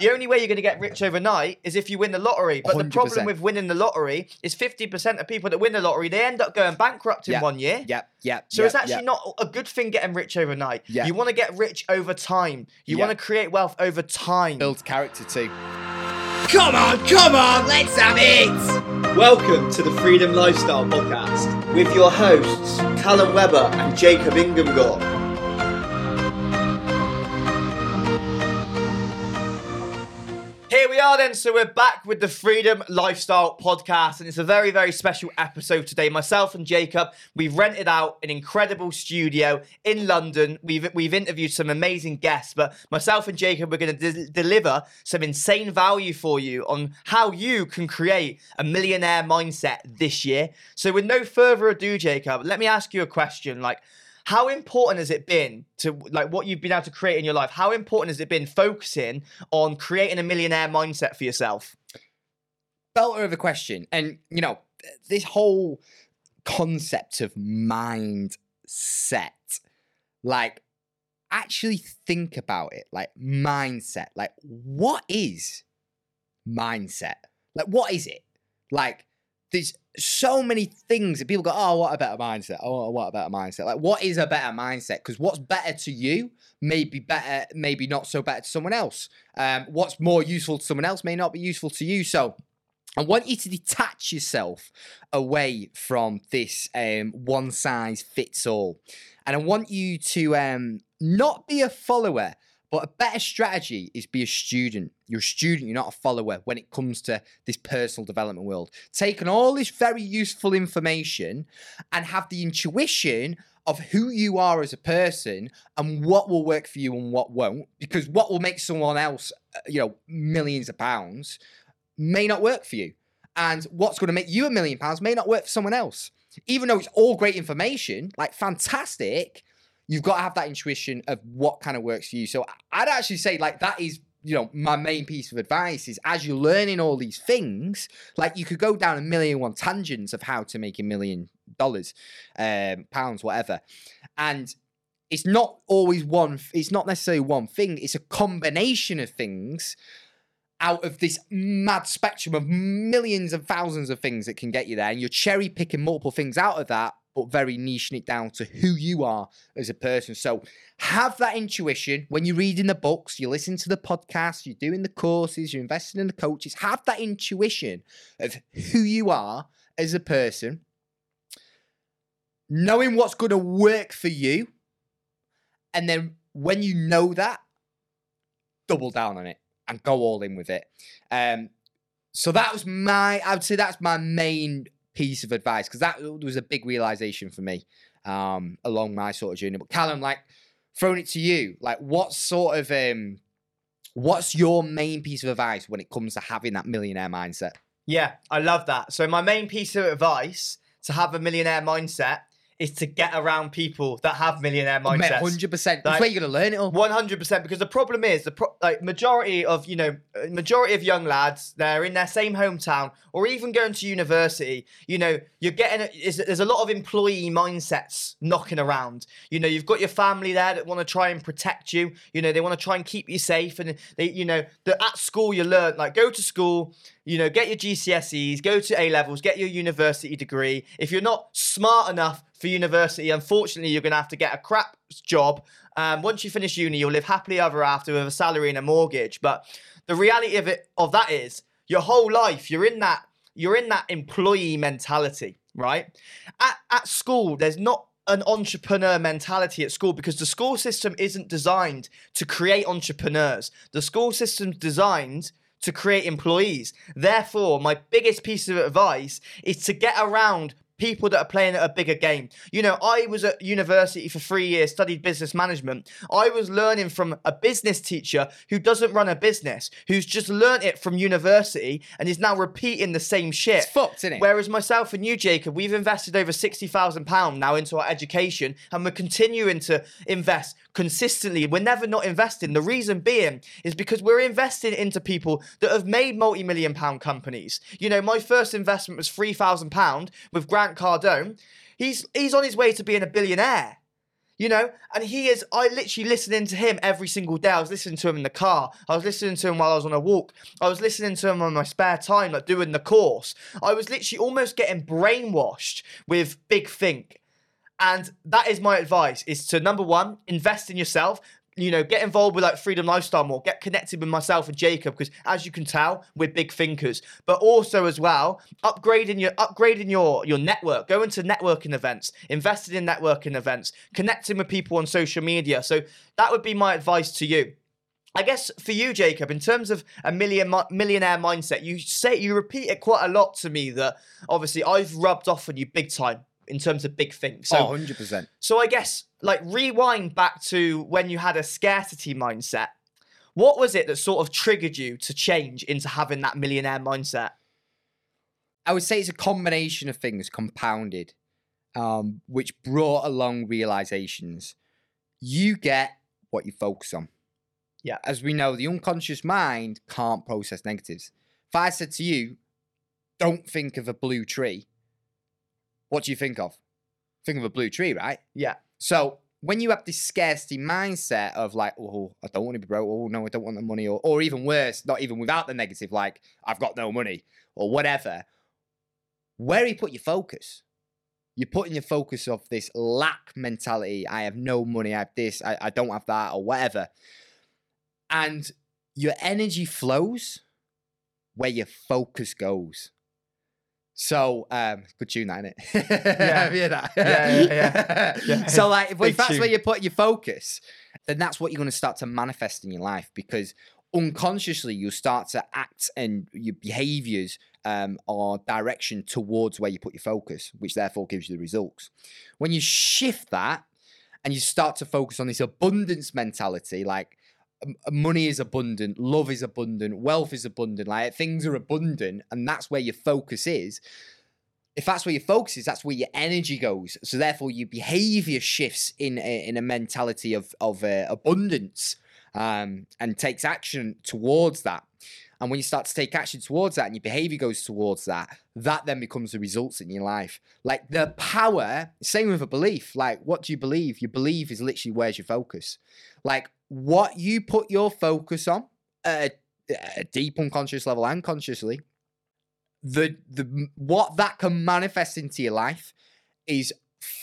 The only way you're going to get rich overnight is if you win the lottery. But the problem with winning the lottery is 50% of people that win the lottery, they end up going bankrupt in Yeah. one year. Yep, yep. So yep, it's actually yep. not a good thing getting rich overnight. Yeah. You want to get rich over time. You Yeah. want to create wealth over time. build character too. Come on, come on, let's have it! Welcome to the Freedom Lifestyle Podcast with your hosts, Callum Webber and Jacob Inghamgore. Here we are then. So we're back with the Freedom Lifestyle Podcast, and it's a very, very special episode today. Myself and Jacob, we've rented out an incredible studio in London. We've we've interviewed some amazing guests, but myself and Jacob we're going to de- deliver some insane value for you on how you can create a millionaire mindset this year. So with no further ado, Jacob, let me ask you a question. Like, how important has it been to like what you've been able to create in your life? How important has it been focusing on creating a millionaire mindset for yourself? belter of a question. And, you know, this whole concept of mindset, like, actually think about it. Like, mindset. Like, what is mindset? Like, what is it? Like, there's so many things that people go, oh, what a better mindset? Oh, what a better mindset? Like, what is a better mindset? Because what's better to you may be better, maybe not so better to someone else. Um, what's more useful to someone else may not be useful to you. So, I want you to detach yourself away from this um, one size fits all. And I want you to um, not be a follower, but a better strategy is be a student. You're a student, you're not a follower when it comes to this personal development world. Taking all this very useful information and have the intuition of who you are as a person and what will work for you and what won't. Because what will make someone else, uh, you know, millions of pounds may not work for you. And what's going to make you a million pounds may not work for someone else. Even though it's all great information, like fantastic, you've got to have that intuition of what kind of works for you. So I'd actually say like that is you know my main piece of advice is as you're learning all these things like you could go down a million one tangents of how to make a million dollars um pounds whatever and it's not always one it's not necessarily one thing it's a combination of things out of this mad spectrum of millions and thousands of things that can get you there and you're cherry picking multiple things out of that but very niching it down to who you are as a person. So have that intuition. When you're reading the books you listen to the podcasts you're doing the courses you're investing in the coaches have that intuition of who you are as a person knowing what's going to work for you and then when you know that double down on it and go all in with it. Um so that was my i would say that's my main piece of advice because that was a big realization for me um along my sort of journey but callum like throwing it to you like what sort of um what's your main piece of advice when it comes to having that millionaire mindset Yeah, I love that. So my main piece of advice to have a millionaire mindset is to get around people that have millionaire mindsets. 100% that's Like- where you're gonna learn it all One hundred percent, because the problem is the pro- like majority of you know majority of young lads they're in their same hometown or even going to university. You know, you're getting a, is, there's a lot of employee mindsets knocking around. You know, you've got your family there that want to try and protect you. You know, they want to try and keep you safe, and they you know that at school you learn like go to school. You know, get your GCSEs, go to A levels, get your university degree. If you're not smart enough for university, unfortunately, you're going to have to get a crap job. Um, once you finish uni, you'll live happily ever after with a salary and a mortgage. But the reality of it, of that is, your whole life you're in that you're in that employee mentality, right? At at school, there's not an entrepreneur mentality at school because the school system isn't designed to create entrepreneurs. The school system's designed to create employees. Therefore, my biggest piece of advice is to get around people that are playing at a bigger game. You know, I was at university for three years, studied business management. I was learning from a business teacher who doesn't run a business, who's just learnt it from university and is now repeating the same shit. It's fucked, isn't it? Whereas myself and you, Jacob, we've invested over £60,000 now into our education and we're continuing to invest consistently. We're never not investing. The reason being is because we're investing into people that have made multi million pound companies. You know, my first investment was £3,000 with Grant Cardone. He's, he's on his way to being a billionaire. You know, and he is. I literally listening to him every single day. I was listening to him in the car. I was listening to him while I was on a walk. I was listening to him on my spare time, like doing the course. I was literally almost getting brainwashed with Big Think. And that is my advice: is to number one, invest in yourself. You know, get involved with like Freedom Lifestyle more. Get connected with myself and Jacob because, as you can tell, we're big thinkers. But also as well, upgrading your upgrading your your network. Going to networking events, investing in networking events, connecting with people on social media. So that would be my advice to you. I guess for you, Jacob, in terms of a million millionaire mindset, you say you repeat it quite a lot to me. That obviously I've rubbed off on you big time in terms of big things. So oh, 100%. so I guess like rewind back to when you had a scarcity mindset. What was it that sort of triggered you to change into having that millionaire mindset? I would say it's a combination of things compounded, um, which brought along realizations. You get what you focus on. Yeah. As we know, the unconscious mind can't process negatives. If I said to you, don't think of a blue tree, what do you think of? Think of a blue tree, right? Yeah. So when you have this scarcity mindset of like, oh, I don't want to be broke, oh no, I don't want the money, or or even worse, not even without the negative, like I've got no money or whatever, where you put your focus? You're putting your focus of this lack mentality. I have no money, I have this, I, I don't have that, or whatever. And your energy flows where your focus goes. So, um, good tune, that, innit? Yeah. Hear that? Yeah, yeah, yeah. Yeah. So, like, if, if that's where you put your focus, then that's what you're going to start to manifest in your life because unconsciously you'll start to act and your behaviors um, are direction towards where you put your focus, which therefore gives you the results. When you shift that and you start to focus on this abundance mentality, like money is abundant, love is abundant, wealth is abundant, like things are abundant, and that's where your focus is. If that's where your focus is, that's where your energy goes. So therefore, your behavior shifts in a, in a mentality of of uh, abundance um, and takes action towards that. And when you start to take action towards that and your behavior goes towards that, that then becomes the results in your life. Like the power, same with a belief. Like, what do you believe? Your belief is literally where's your focus. Like, what you put your focus on at a, a deep unconscious level and consciously, the the what that can manifest into your life is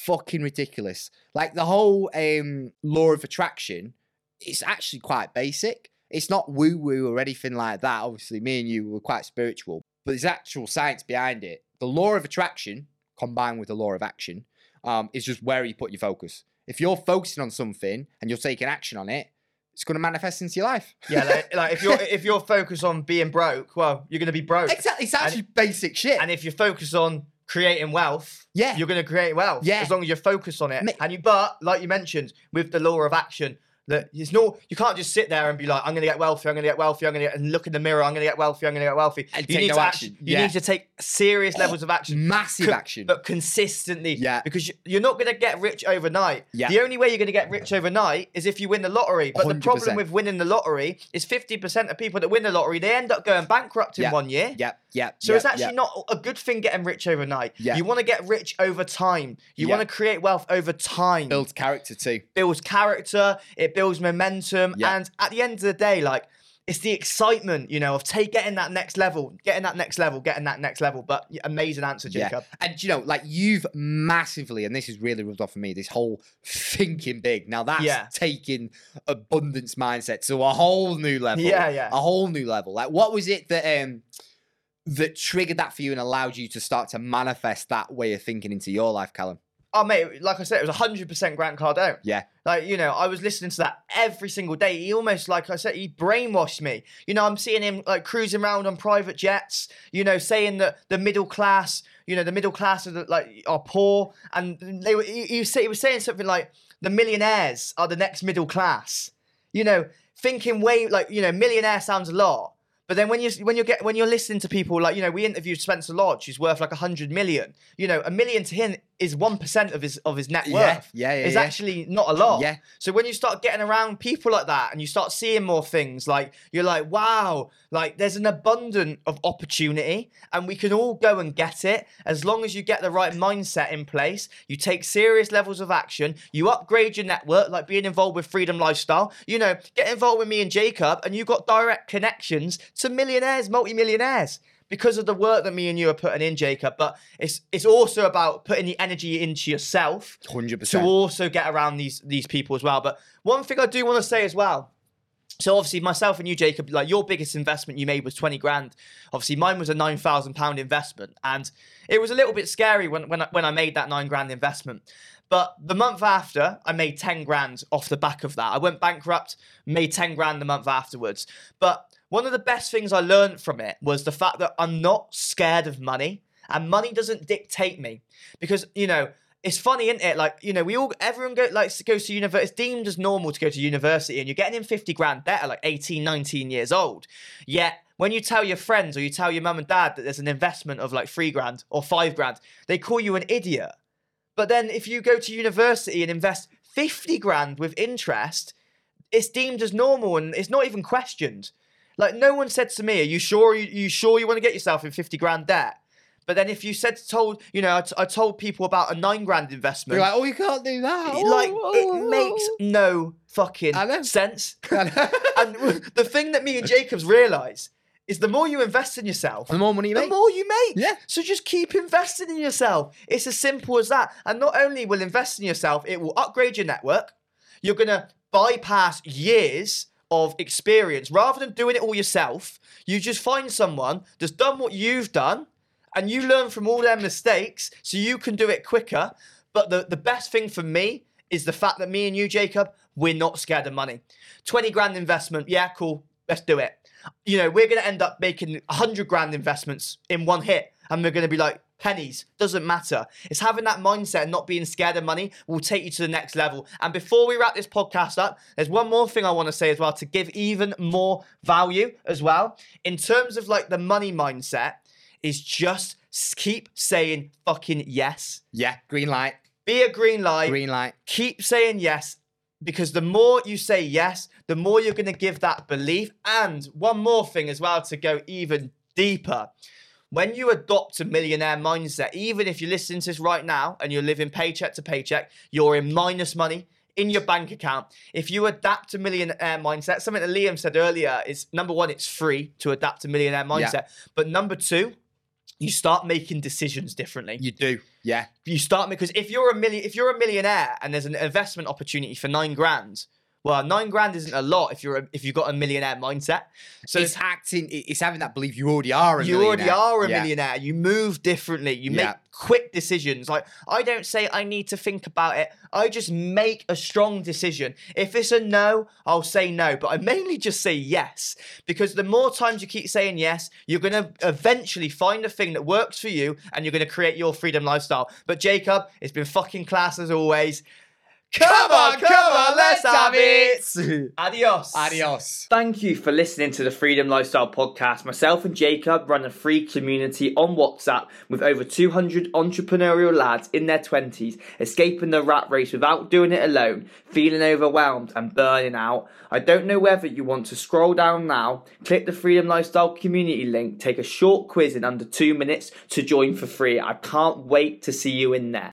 fucking ridiculous. Like the whole um law of attraction, it's actually quite basic. It's not woo woo or anything like that. Obviously, me and you were quite spiritual, but there's actual science behind it. The law of attraction combined with the law of action um, is just where you put your focus. If you're focusing on something and you're taking action on it, it's going to manifest into your life. Yeah, like, like if you're if you're focused on being broke, well, you're gonna be broke. exactly. It's actually basic shit. And if you're focused on creating wealth, yeah. you're going to create wealth. Yeah. As long as you're focused on it. Ma- And you, but like you mentioned, with the law of action, that it's no, you can't just sit there and be like, I'm going to get wealthy, I'm going to get wealthy, I'm going to get, and look in the mirror, I'm going to get wealthy, I'm going to get wealthy. And you need no to action. act- you Yeah. need to take serious levels of action. Massive Con- action. But consistently. Yeah. Because you- you're not going to get rich overnight. Yeah. The only way you're going to get rich overnight is if you win the lottery. But the 100%. problem with winning the lottery is 50% of people that win the lottery, they end up going bankrupt in Yeah. one year. Yep, yep. So yep, it's actually yep. not a good thing getting rich overnight. Yeah. You want to get rich over time. You Yeah. want to create wealth over time. builds character too. builds character, it builds momentum, Yeah. and at the end of the day, like it's the excitement, you know, of take getting that next level, getting that next level, getting that next level. But amazing answer, Yeah. Jacob. And you know, like you've massively, and this is really rubbed off for me, this whole thinking big. Now that's Yeah. taking abundance mindset to a whole new level. Yeah, yeah. A whole new level. Like what was it that um that triggered that for you and allowed you to start to manifest that way of thinking into your life, Callum? Oh mate, like I said, it was hundred percent Grant Cardone. Yeah. Like, you know, I was listening to that every single day. He almost, like I said, he brainwashed me. You know, I'm seeing him like cruising around on private jets, you know, saying that the middle class, you know, the middle class are the, like are poor. And they were he, he, was, say, he was saying something like the millionaires are the next middle class. You know, thinking way like, you know, millionaire sounds a lot. But then when you when you get when you're listening to people like you know we interviewed Spencer Lodge who's worth like a hundred million you know a million to him is one percent of his of his net worth. yeah, yeah, yeah. It's yeah. actually not a lot. Yeah. So when you start getting around people like that and you start seeing more things, like you're like, wow, like there's an abundance of opportunity and we can all go and get it as long as you get the right mindset in place. You take serious levels of action. You upgrade your network, like being involved with Freedom Lifestyle. You know, get involved with me and Jacob, and you've got direct connections to millionaires, multimillionaires because of the work that me and you are putting in, Jacob. But it's it's also about putting the energy into yourself Hundred to also get around these these people as well. But one thing I do want to say as well. So obviously myself and you, Jacob, like your biggest investment you made was twenty grand. Obviously mine was a nine thousand pound investment, and it was a little bit scary when when I, when I made that nine grand investment. But the month after, I made ten grand off the back of that. I went bankrupt, made ten grand the month afterwards. But one of the best things I learned from it was the fact that I'm not scared of money, and money doesn't dictate me because you know it's funny, isn't it? Like, you know, we all, everyone go, like, goes to university. It's deemed as normal to go to university, and you're getting in 50 grand at like 18, 19 years old. Yet, when you tell your friends or you tell your mum and dad that there's an investment of like three grand or five grand, they call you an idiot. But then if you go to university and invest 50 grand with interest, it's deemed as normal and it's not even questioned. Like, no one said to me, Are you sure you, you sure you want to get yourself in 50 grand debt? But then if you said told you know I, t- I told people about a nine grand investment, You're like, oh, you can't do that. like Oh, it oh, makes no fucking sense. and the thing that me and Jacobs realise is the more you invest in yourself, the more money you the make. The more you make. Yeah. So just keep investing in yourself. It's as simple as that. And not only will invest in yourself, it will upgrade your network. You're gonna bypass years of experience rather than doing it all yourself. You just find someone that's done what you've done, and you learn from all their mistakes, so you can do it quicker. But the, the best thing for me is the fact that me and you, Jacob, we're not scared of money. 20 grand investment, yeah, cool, let's do it. You know, we're going to end up making 100 grand investments in one hit, and we're going to be like, pennies, doesn't matter. It's having that mindset and not being scared of money will take you to the next level. And before we wrap this podcast up, there's one more thing I want to say as well to give even more value as well. In terms of like the money mindset, is just keep saying fucking yes. Yeah, green light, Be a green light green light. keep saying yes because the more you say yes, the more you're going to give that belief. And one more thing as well to go even deeper. When you adopt a millionaire mindset, even if you're listening to this right now and you're living paycheck to paycheck, you're in minus money in your bank account. If you adapt a millionaire mindset, something that Liam said earlier is number one, it's free to adapt a millionaire mindset. But number two, you start making decisions differently You do. Yeah. you start because if you're a million if you're a millionaire and there's an investment opportunity for nine grand well nine grand isn't a lot if you're a, if you've got a millionaire mindset. So it's acting. It's having that belief you already are a you already are a Yeah. millionaire. You move differently. You Yeah. make quick decisions. Like i don't say i need to think about it. I just make a strong decision. If it's a no i'll say no but i mainly just say yes. Because the more times you keep saying yes you're going to eventually find a thing that works for you and you're going to create your freedom lifestyle. But jacob it's been fucking class as always come on come on let's have it adios Adios. Thank you for listening to the Freedom Lifestyle Podcast. Myself and Jacob run a free community on WhatsApp with over 200 entrepreneurial lads in their 20s escaping the rat race without doing it alone, feeling overwhelmed and burning out. I don't know whether you want to scroll down now, click the Freedom Lifestyle community link, take a short quiz in under two minutes to join for free. I can't wait to see you in there.